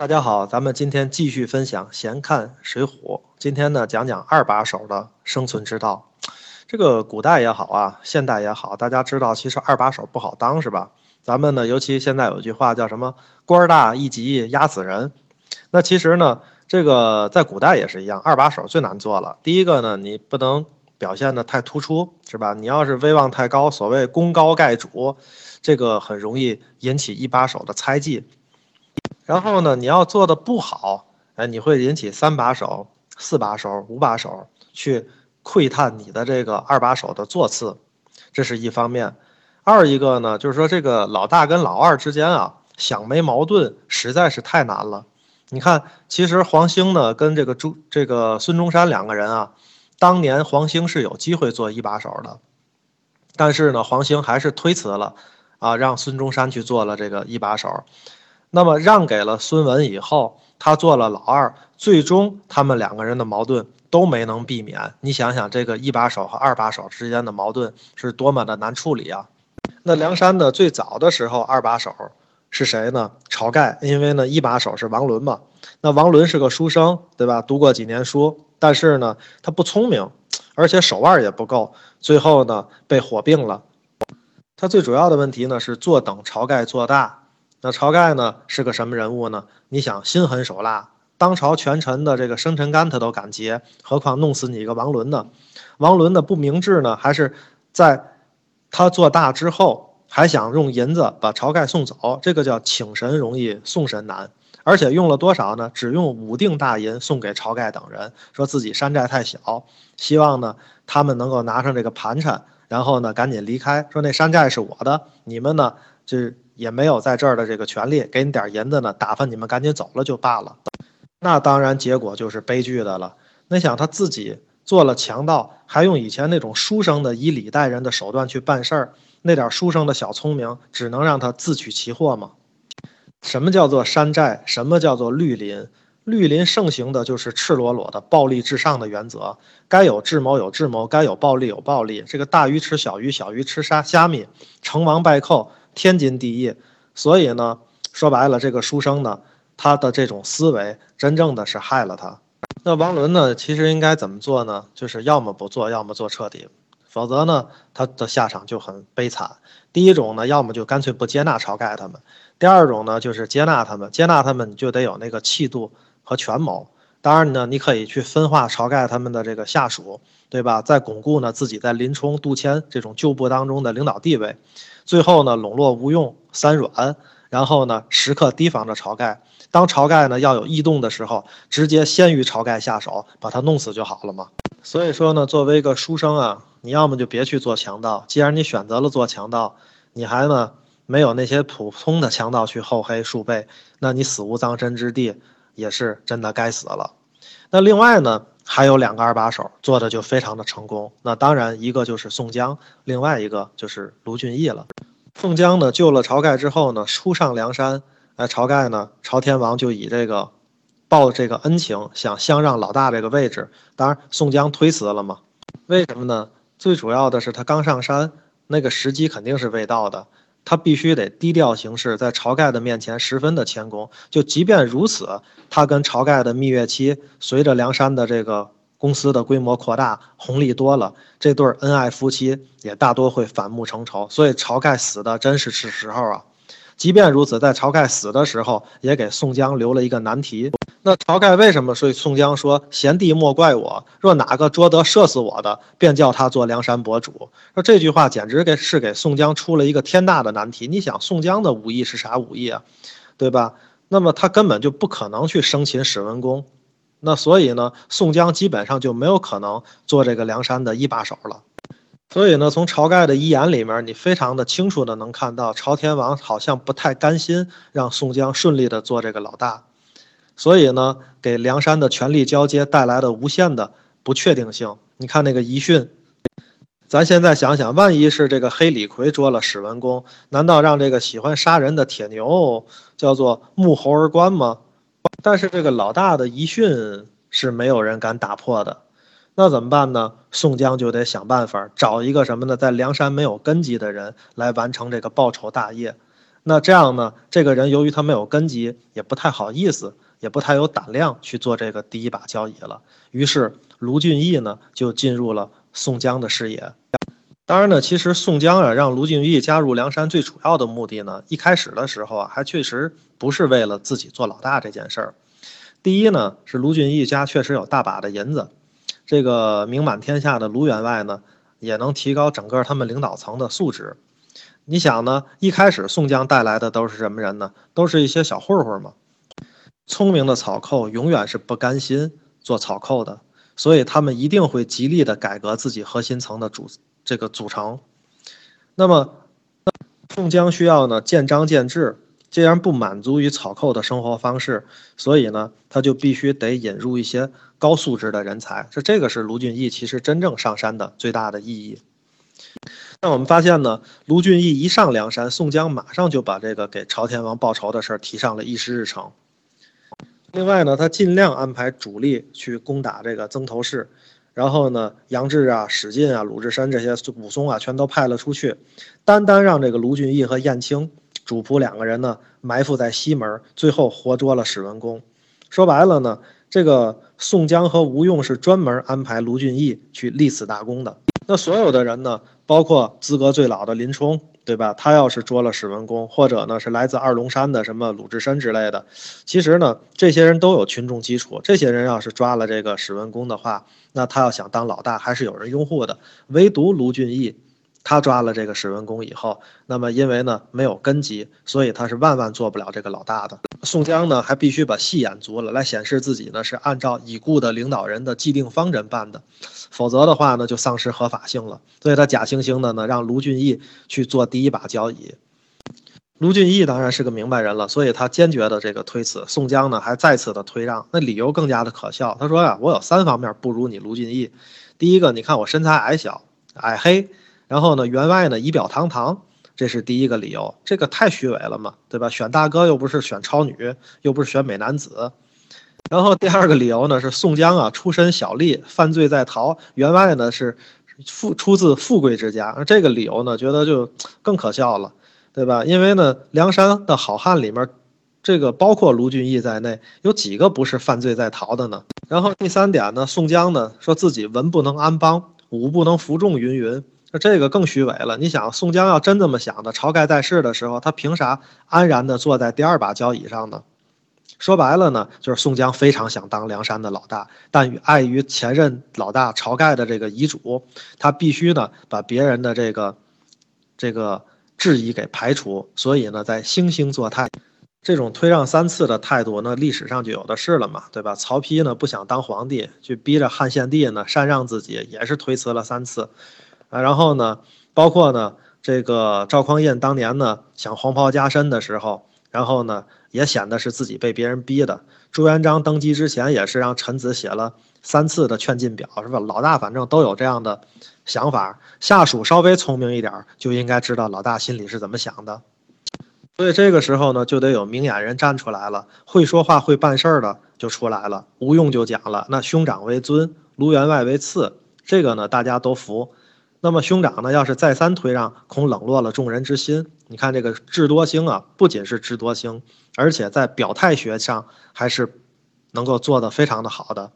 大家好，咱们今天继续分享《闲看水浒》。今天呢，讲讲二把手的生存之道。这个古代也好啊，现代也好，大家知道，其实二把手不好当，是吧？咱们呢，尤其现在有句话叫什么“官大一级压死人”。那其实呢，这个在古代也是一样，二把手最难做了。第一个呢，你不能表现的太突出，是吧？你要是威望太高，所谓功高盖主，这个很容易引起一把手的猜忌。然后呢，你要做的不好，哎，你会引起三把手、四把手、五把手去窥探你的这个二把手的座次，这是一方面。二一个呢，就是说这个老大跟老二之间啊，想没矛盾实在是太难了。你看，其实黄兴呢跟这个朱这个孙中山两个人啊，当年黄兴是有机会做一把手的，但是呢，黄兴还是推辞了，啊，让孙中山去做了这个一把手。那么让给了孙文以后，他做了老二，最终他们两个人的矛盾都没能避免。你想想，这个一把手和二把手之间的矛盾是多么的难处理啊！那梁山的最早的时候，二把手是谁呢？晁盖，因为呢一把手是王伦嘛。那王伦是个书生，对吧？读过几年书，但是呢他不聪明，而且手腕也不够，最后呢被火并了。他最主要的问题呢是坐等晁盖做大。那晁盖呢是个什么人物呢？你想心狠手辣，当朝权臣的这个生辰纲他都敢劫，何况弄死你一个王伦呢？王伦的不明智呢，还是在他做大之后，还想用银子把晁盖送走，这个叫请神容易送神难，而且用了多少呢？只用五锭大银送给晁盖等人，说自己山寨太小，希望呢他们能够拿上这个盘缠，然后呢赶紧离开，说那山寨是我的，你们呢就。也没有在这儿的这个权利，给你点银子呢，打发你们赶紧走了就罢了。那当然结果就是悲剧的了。那想他自己做了强盗，还用以前那种书生的以礼待人的手段去办事儿，那点书生的小聪明，只能让他自取其祸吗？什么叫做山寨？什么叫做绿林？绿林盛行的就是赤裸裸的暴力至上的原则，该有智谋有智谋，该有暴力有暴力。这个大鱼吃小鱼，小鱼吃虾虾米，成王败寇。天经地义，所以呢，说白了，这个书生呢，他的这种思维真正的是害了他。那王伦呢，其实应该怎么做呢？就是要么不做，要么做彻底，否则呢，他的下场就很悲惨。第一种呢，要么就干脆不接纳晁盖他们；第二种呢，就是接纳他们，接纳他们你就得有那个气度和权谋。当然呢，你可以去分化晁盖他们的这个下属，对吧？再巩固呢自己在林冲、杜迁这种旧部当中的领导地位。最后呢，笼络吴用、三阮，然后呢，时刻提防着晁盖。当晁盖呢要有异动的时候，直接先于晁盖下手，把他弄死就好了嘛。所以说呢，作为一个书生啊，你要么就别去做强盗。既然你选择了做强盗，你还呢没有那些普通的强盗去厚黑数倍，那你死无葬身之地，也是真的该死了。那另外呢？还有两个二把手做的就非常的成功，那当然一个就是宋江，另外一个就是卢俊义了。宋江呢救了晁盖之后呢，初上梁山，哎，晁盖呢，朝天王就以这个报这个恩情，想相让老大这个位置。当然，宋江推辞了嘛。为什么呢？最主要的是他刚上山，那个时机肯定是未到的。他必须得低调行事，在晁盖的面前十分的谦恭。就即便如此，他跟晁盖的蜜月期，随着梁山的这个公司的规模扩大，红利多了，这对恩爱夫妻也大多会反目成仇。所以晁盖死的真是是时候啊！即便如此，在晁盖死的时候，也给宋江留了一个难题。那晁盖为什么说宋江说“贤弟莫怪我，若哪个捉得射死我的，便叫他做梁山伯主”？说这句话简直给是给宋江出了一个天大的难题。你想，宋江的武艺是啥武艺啊？对吧？那么他根本就不可能去生擒史文恭。那所以呢，宋江基本上就没有可能做这个梁山的一把手了。所以呢，从晁盖的遗言里面，你非常的清楚的能看到，朝天王好像不太甘心让宋江顺利的做这个老大，所以呢，给梁山的权力交接带来了无限的不确定性。你看那个遗训，咱现在想想，万一是这个黑李逵捉了史文恭，难道让这个喜欢杀人的铁牛叫做沐猴而冠吗？但是这个老大的遗训是没有人敢打破的。那怎么办呢？宋江就得想办法找一个什么呢？在梁山没有根基的人来完成这个报仇大业。那这样呢，这个人由于他没有根基，也不太好意思，也不太有胆量去做这个第一把交椅了。于是卢俊义呢就进入了宋江的视野。当然呢，其实宋江啊让卢俊义加入梁山最主要的目的呢，一开始的时候啊还确实不是为了自己做老大这件事儿。第一呢是卢俊义家确实有大把的银子，这个名满天下的卢员外呢也能提高整个他们领导层的素质。你想呢，一开始宋江带来的都是什么人呢？都是一些小混混嘛。聪明的草寇永远是不甘心做草寇的，所以他们一定会极力的改革自己核心层的组。这个组成，那么宋江需要呢见章见智，既然不满足于草寇的生活方式，所以呢他就必须得引入一些高素质的人才。这这个是卢俊义其实真正上山的最大的意义。那我们发现呢，卢俊义一上梁山，宋江马上就把这个给朝天王报仇的事儿提上了议事日程。另外呢，他尽量安排主力去攻打这个曾头市。然后呢，杨志啊、史进啊、鲁智深这些武松啊，全都派了出去，单单让这个卢俊义和燕青主仆两个人呢埋伏在西门，最后活捉了史文恭。说白了呢，这个宋江和吴用是专门安排卢俊义去立此大功的。那所有的人呢，包括资格最老的林冲。对吧？他要是捉了史文恭，或者呢是来自二龙山的什么鲁智深之类的，其实呢，这些人都有群众基础。这些人要是抓了这个史文恭的话，那他要想当老大，还是有人拥护的。唯独卢俊义。他抓了这个史文恭以后，那么因为呢没有根基，所以他是万万做不了这个老大的。宋江呢还必须把戏演足了，来显示自己呢是按照已故的领导人的既定方针办的，否则的话呢就丧失合法性了。所以他假惺惺的呢让卢俊义去做第一把交椅。卢俊义当然是个明白人了，所以他坚决的这个推辞。宋江呢还再次的推让，那理由更加的可笑。他说呀，我有三方面不如你卢俊义。第一个，你看我身材矮小，矮黑。然后呢，员外呢仪表堂堂，这是第一个理由，这个太虚伪了嘛，对吧？选大哥又不是选超女，又不是选美男子。然后第二个理由呢是宋江啊出身小吏，犯罪在逃，员外呢是富出自富贵之家，这个理由呢觉得就更可笑了，对吧？因为呢梁山的好汉里面，这个包括卢俊义在内，有几个不是犯罪在逃的呢？然后第三点呢，宋江呢说自己文不能安邦，武不能服众，云云。那这个更虚伪了。你想，宋江要真这么想的，晁盖在世的时候，他凭啥安然的坐在第二把交椅上呢？说白了呢，就是宋江非常想当梁山的老大，但碍于前任老大晁盖的这个遗嘱，他必须呢把别人的这个这个质疑给排除，所以呢，在惺惺作态。这种推让三次的态度，那历史上就有的是了嘛，对吧？曹丕呢不想当皇帝，就逼着汉献帝呢禅让自己，也是推辞了三次。啊，然后呢，包括呢，这个赵匡胤当年呢想黄袍加身的时候，然后呢也显得是自己被别人逼的。朱元璋登基之前也是让臣子写了三次的劝进表，是吧？老大反正都有这样的想法，下属稍微聪明一点就应该知道老大心里是怎么想的。所以这个时候呢，就得有明眼人站出来了，会说话会办事儿的就出来了。吴用就讲了，那兄长为尊，卢员外为次，这个呢大家都服。那么兄长呢？要是再三推让，恐冷落了众人之心。你看这个智多星啊，不仅是智多星，而且在表态学上还是能够做得非常的好的。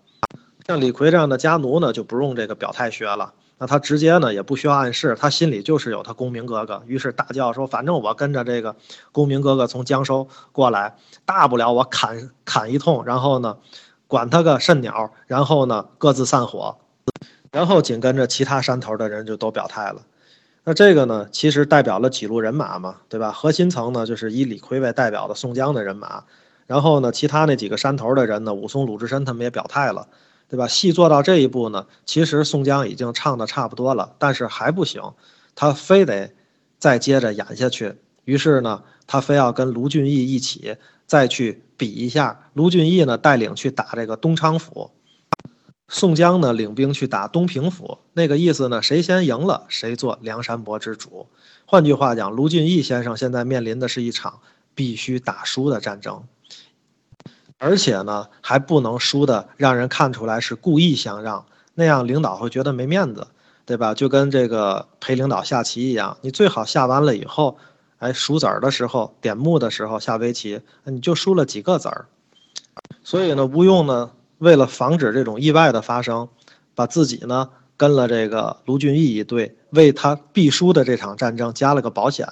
像李逵这样的家奴呢，就不用这个表态学了。那他直接呢，也不需要暗示，他心里就是有他公明哥哥。于是大叫说：“反正我跟着这个公明哥哥从江州过来，大不了我砍砍一通，然后呢，管他个甚鸟，然后呢，各自散伙。”然后紧跟着其他山头的人就都表态了，那这个呢，其实代表了几路人马嘛，对吧？核心层呢，就是以李逵为代表的宋江的人马，然后呢，其他那几个山头的人呢，武松、鲁智深他们也表态了，对吧？戏做到这一步呢，其实宋江已经唱的差不多了，但是还不行，他非得再接着演下去。于是呢，他非要跟卢俊义一起再去比一下，卢俊义呢带领去打这个东昌府。宋江呢，领兵去打东平府，那个意思呢，谁先赢了，谁做梁山伯之主。换句话讲，卢俊义先生现在面临的是一场必须打输的战争，而且呢，还不能输的让人看出来是故意相让，那样领导会觉得没面子，对吧？就跟这个陪领导下棋一样，你最好下完了以后，哎，数子儿的时候，点目的时候下围棋，你就输了几个子儿。所以呢，吴用呢，为了防止这种意外的发生，把自己呢跟了这个卢俊义一队，为他必输的这场战争加了个保险。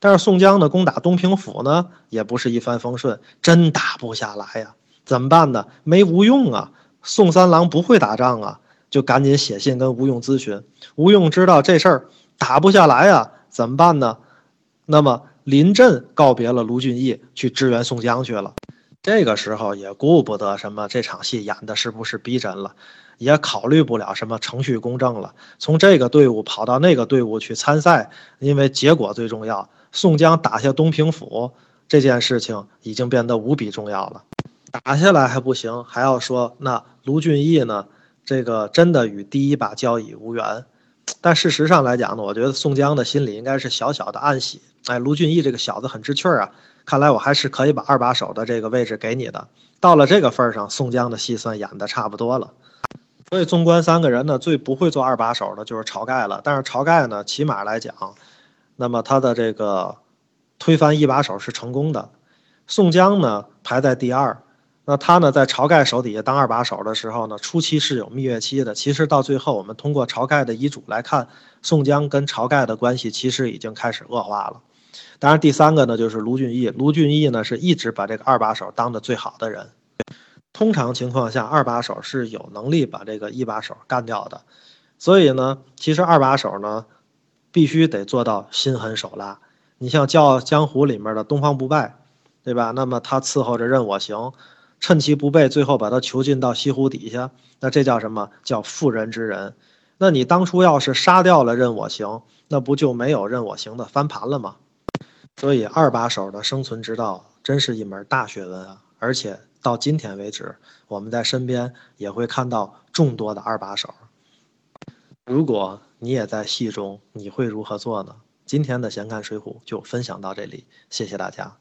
但是宋江呢，攻打东平府呢，也不是一帆风顺，真打不下来呀。怎么办呢？没吴用啊，宋三郎不会打仗啊，就赶紧写信跟吴用咨询。吴用知道这事儿打不下来呀，怎么办呢？那么临阵告别了卢俊义，去支援宋江去了。这个时候也顾不得什么这场戏演的是不是逼真了，也考虑不了什么程序公正了。从这个队伍跑到那个队伍去参赛，因为结果最重要。宋江打下东平府这件事情已经变得无比重要了。打下来还不行，还要说那卢俊义呢？这个真的与第一把交椅无缘。但事实上来讲呢，我觉得宋江的心里应该是小小的暗喜。哎，卢俊义这个小子很知趣儿啊，看来我还是可以把二把手的这个位置给你的。到了这个份上，宋江的戏算演的差不多了。所以纵观三个人呢，最不会做二把手的就是晁盖了。但是晁盖呢，起码来讲，那么他的这个推翻一把手是成功的。宋江呢排在第二。那他呢，在晁盖手底下当二把手的时候呢，初期是有蜜月期的。其实到最后，我们通过晁盖的遗嘱来看，宋江跟晁盖的关系其实已经开始恶化了。当然，第三个呢，就是卢俊义。卢俊义呢，是一直把这个二把手当的最好的人。通常情况下，二把手是有能力把这个一把手干掉的。所以呢，其实二把手呢，必须得做到心狠手辣。你像《笑傲江湖》里面的东方不败，对吧？那么他伺候着任我行。趁其不备，最后把他囚禁到西湖底下，那这叫什么？叫妇人之仁。那你当初要是杀掉了任我行，那不就没有任我行的翻盘了吗？所以二把手的生存之道真是一门大学问啊！而且到今天为止，我们在身边也会看到众多的二把手。如果你也在戏中，你会如何做呢？今天的闲看水浒就分享到这里，谢谢大家。